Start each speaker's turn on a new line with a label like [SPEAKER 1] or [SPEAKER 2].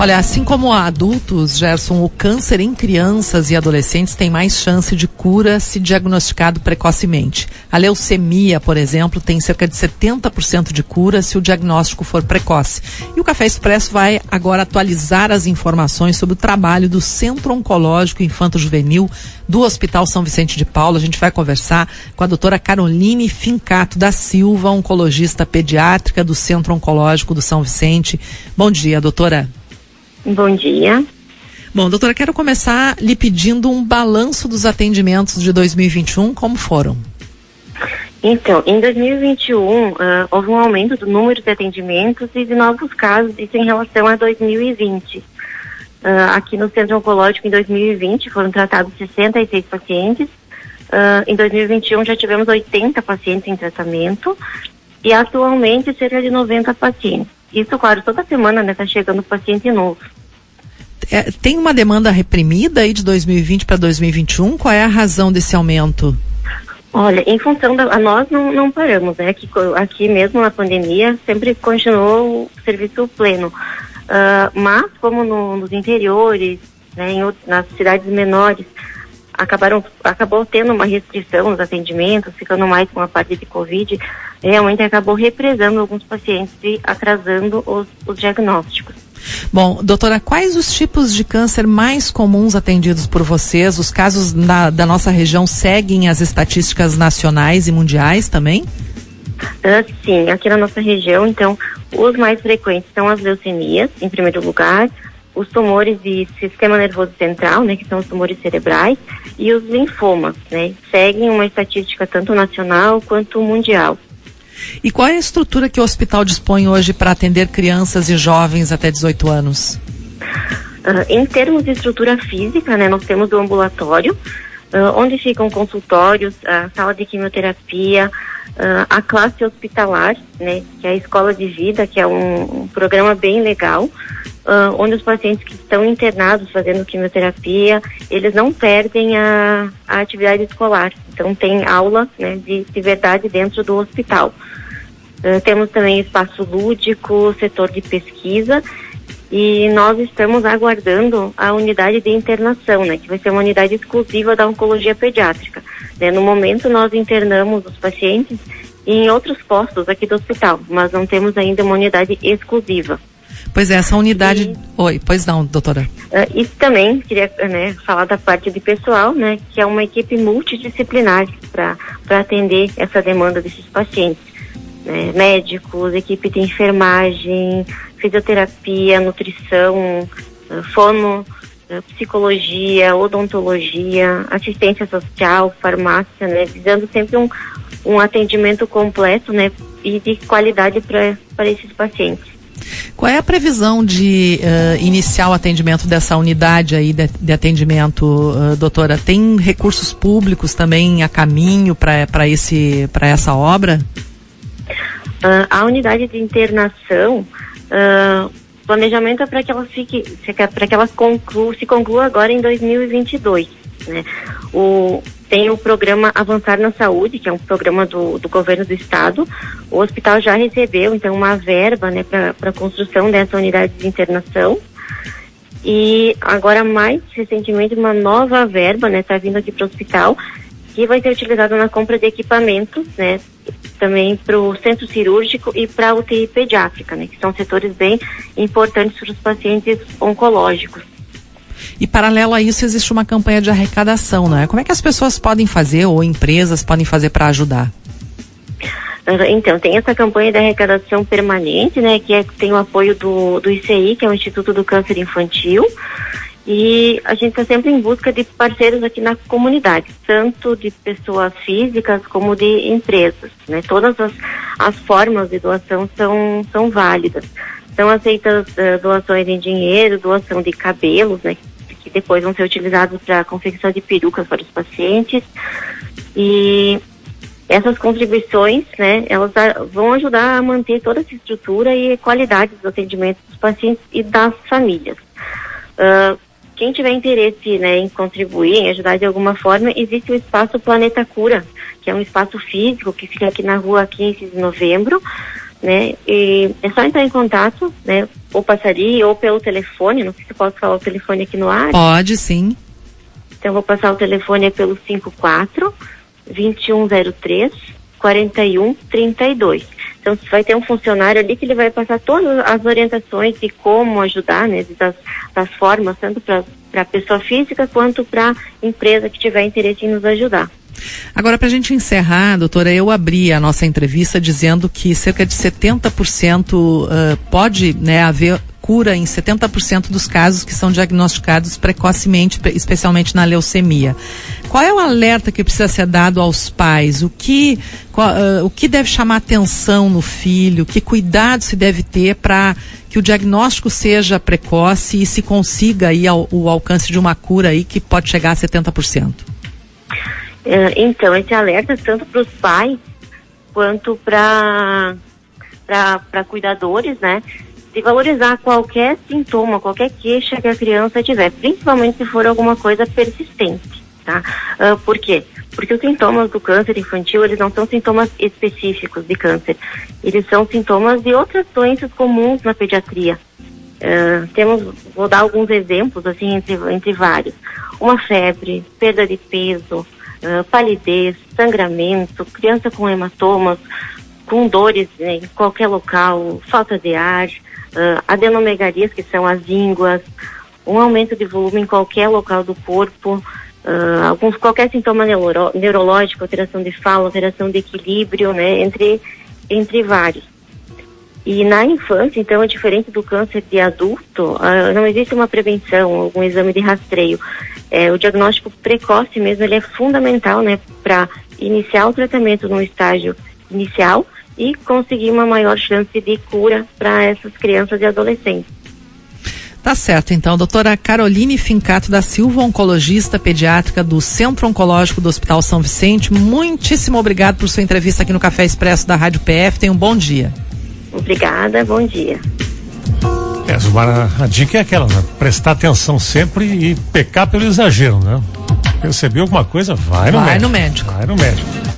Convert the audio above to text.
[SPEAKER 1] Olha, assim como adultos, Gerson, o câncer em crianças e adolescentes tem mais chance de cura se diagnosticado precocemente. A leucemia, por exemplo, tem cerca de 70% de cura se o diagnóstico for precoce. E o Café Expresso vai agora atualizar as informações sobre o trabalho do Centro Oncológico Infanto Juvenil do Hospital São Vicente de Paulo. A gente vai conversar com a doutora Caroline Fincato da Silva, oncologista pediátrica do Centro Oncológico do São Vicente. Bom dia, doutora.
[SPEAKER 2] Bom dia.
[SPEAKER 1] Bom, doutora, quero começar lhe pedindo um balanço dos atendimentos de 2021, como foram?
[SPEAKER 2] Então, em 2021, uh, ah, houve um aumento do número de atendimentos e de novos casos, isso em relação a 2020. Uh, ah, aqui no Centro Oncológico, em 2020, foram tratados 66 pacientes. Uh, em 2021, já tivemos 80 pacientes em tratamento e atualmente cerca de 90 pacientes. Isso, claro, toda semana está né, tá chegando paciente novo.
[SPEAKER 1] É, tem uma demanda reprimida aí de 2020 para 2021? Qual é a razão desse aumento?
[SPEAKER 2] Olha, em função da. Nós não, não paramos, né? Aqui, aqui mesmo na pandemia sempre continuou o serviço pleno. Uh, mas, como no, nos interiores, né, em nas cidades menores, acabaram, acabou tendo uma restrição nos atendimentos, ficando mais com a parte de Covid, realmente acabou represando alguns pacientes e atrasando os, os diagnósticos.
[SPEAKER 1] Bom, doutora, quais os tipos de câncer mais comuns atendidos por vocês? Os casos na, da nossa região seguem as estatísticas nacionais e mundiais também?
[SPEAKER 2] Uh, sim, aqui na nossa região, então, os mais frequentes são as leucemias, em primeiro lugar, os tumores de sistema nervoso central, né, que são os tumores cerebrais, e os linfomas, né, seguem uma estatística tanto nacional quanto mundial.
[SPEAKER 1] E qual é a estrutura que o hospital dispõe hoje para atender crianças e jovens até 18 anos?
[SPEAKER 2] Uh, em termos de estrutura física, né, nós temos o ambulatório, uh, onde ficam consultórios, a sala de quimioterapia, uh, a classe hospitalar, né, que é a escola de vida, que é um, um programa bem legal, uh, onde os pacientes que estão internados fazendo quimioterapia, eles não perdem a, a atividade escolar. Então tem aula né, de, de verdade dentro do hospital. Uh, temos também espaço lúdico, setor de pesquisa e nós estamos aguardando a unidade de internação, né, que vai ser uma unidade exclusiva da oncologia pediátrica. Né, no momento nós internamos os pacientes em outros postos aqui do hospital, mas não temos ainda uma unidade exclusiva.
[SPEAKER 1] Pois é, essa unidade. E, Oi, pois não, doutora.
[SPEAKER 2] Uh, isso também, queria né, falar da parte de pessoal, né, que é uma equipe multidisciplinar para atender essa demanda desses pacientes. Né, médicos, equipe de enfermagem, fisioterapia, nutrição, uh, fono, uh, psicologia, odontologia, assistência social, farmácia, né, visando sempre um, um atendimento completo né, e de qualidade para esses pacientes.
[SPEAKER 1] Qual é a previsão de uh, iniciar o atendimento dessa unidade aí de, de atendimento, uh, doutora? Tem recursos públicos também a caminho para esse para essa obra?
[SPEAKER 2] Uh, a unidade de internação, planejamento é para que ela fique, para que ela conclua, se conclua agora em 2022. Né? O, tem o programa Avançar na Saúde, que é um programa do, do governo do estado. O hospital já recebeu, então, uma verba né, para a construção dessa unidade de internação. E agora, mais recentemente, uma nova verba está né, tá vindo aqui para o hospital, que vai ser utilizada na compra de equipamentos, né, também para o centro cirúrgico e para a UTI pediátrica, né, que são setores bem importantes para os pacientes oncológicos.
[SPEAKER 1] E paralelo a isso existe uma campanha de arrecadação, não é? Como é que as pessoas podem fazer ou empresas podem fazer para ajudar?
[SPEAKER 2] Então, tem essa campanha de arrecadação permanente, né, que é, tem o apoio do, do ICI, que é o Instituto do Câncer Infantil, e a gente está sempre em busca de parceiros aqui na comunidade, tanto de pessoas físicas como de empresas, né, todas as, as formas de doação são, são válidas. São aceitas uh, doações em dinheiro, doação de cabelos, né, que depois vão ser utilizados para confecção de perucas para os pacientes. E essas contribuições, né, elas vão ajudar a manter toda essa estrutura e qualidade dos atendimentos dos pacientes e das famílias. Uh, quem tiver interesse né, em contribuir, em ajudar de alguma forma, existe o espaço Planeta Cura, que é um espaço físico que fica aqui na rua 15 de novembro, né? E é só entrar em contato, né? Ou passaria, ou pelo telefone, não sei se posso falar o telefone aqui no ar.
[SPEAKER 1] Pode, sim.
[SPEAKER 2] Então, vou passar o telefone é pelo 54 2103 4132. Então, vai ter um funcionário ali que ele vai passar todas as orientações de como ajudar, né, das, das formas, tanto para a pessoa física quanto para a empresa que tiver interesse em nos ajudar.
[SPEAKER 1] Agora, para a gente encerrar, doutora, eu abri a nossa entrevista dizendo que cerca de 70% uh, pode né, haver cura em 70% dos casos que são diagnosticados precocemente, especialmente na leucemia. Qual é o alerta que precisa ser dado aos pais? O que, qual, uh, o que deve chamar atenção no filho? Que cuidado se deve ter para que o diagnóstico seja precoce e se consiga aí ao, o alcance de uma cura aí que pode chegar a 70%?
[SPEAKER 2] É, então, esse alerta tanto para os pais quanto para para cuidadores, né? De valorizar qualquer sintoma, qualquer queixa que a criança tiver, principalmente se for alguma coisa persistente, tá? Uh, por quê? Porque os sintomas do câncer infantil, eles não são sintomas específicos de câncer, eles são sintomas de outras doenças comuns na pediatria. Uh, temos, vou dar alguns exemplos, assim, entre, entre vários. Uma febre, perda de peso, uh, palidez, sangramento, criança com hematomas, com dores né, em qualquer local, falta de ar, uh, adenomegalias, que são as ínguas, um aumento de volume em qualquer local do corpo, uh, alguns, qualquer sintoma neuro, neurológico, alteração de fala, alteração de equilíbrio, né, entre, entre vários. E na infância, então, é diferente do câncer de adulto, uh, não existe uma prevenção, algum exame de rastreio. É, o diagnóstico precoce mesmo, ele é fundamental, né, para iniciar o tratamento no estágio inicial e conseguir uma maior chance de cura para essas crianças e adolescentes.
[SPEAKER 1] Tá certo, então, doutora Caroline Fincato da Silva, oncologista pediátrica do Centro Oncológico do Hospital São Vicente, muitíssimo obrigado por sua entrevista aqui no Café Expresso da Rádio PF. Tenha um bom dia.
[SPEAKER 2] Obrigada, bom dia.
[SPEAKER 3] É, Zumara, a dica é aquela, né? Prestar atenção sempre e pecar pelo exagero, né? Percebeu alguma coisa? Vai no
[SPEAKER 1] vai
[SPEAKER 3] médico.
[SPEAKER 1] No médico.
[SPEAKER 3] Vai no médico.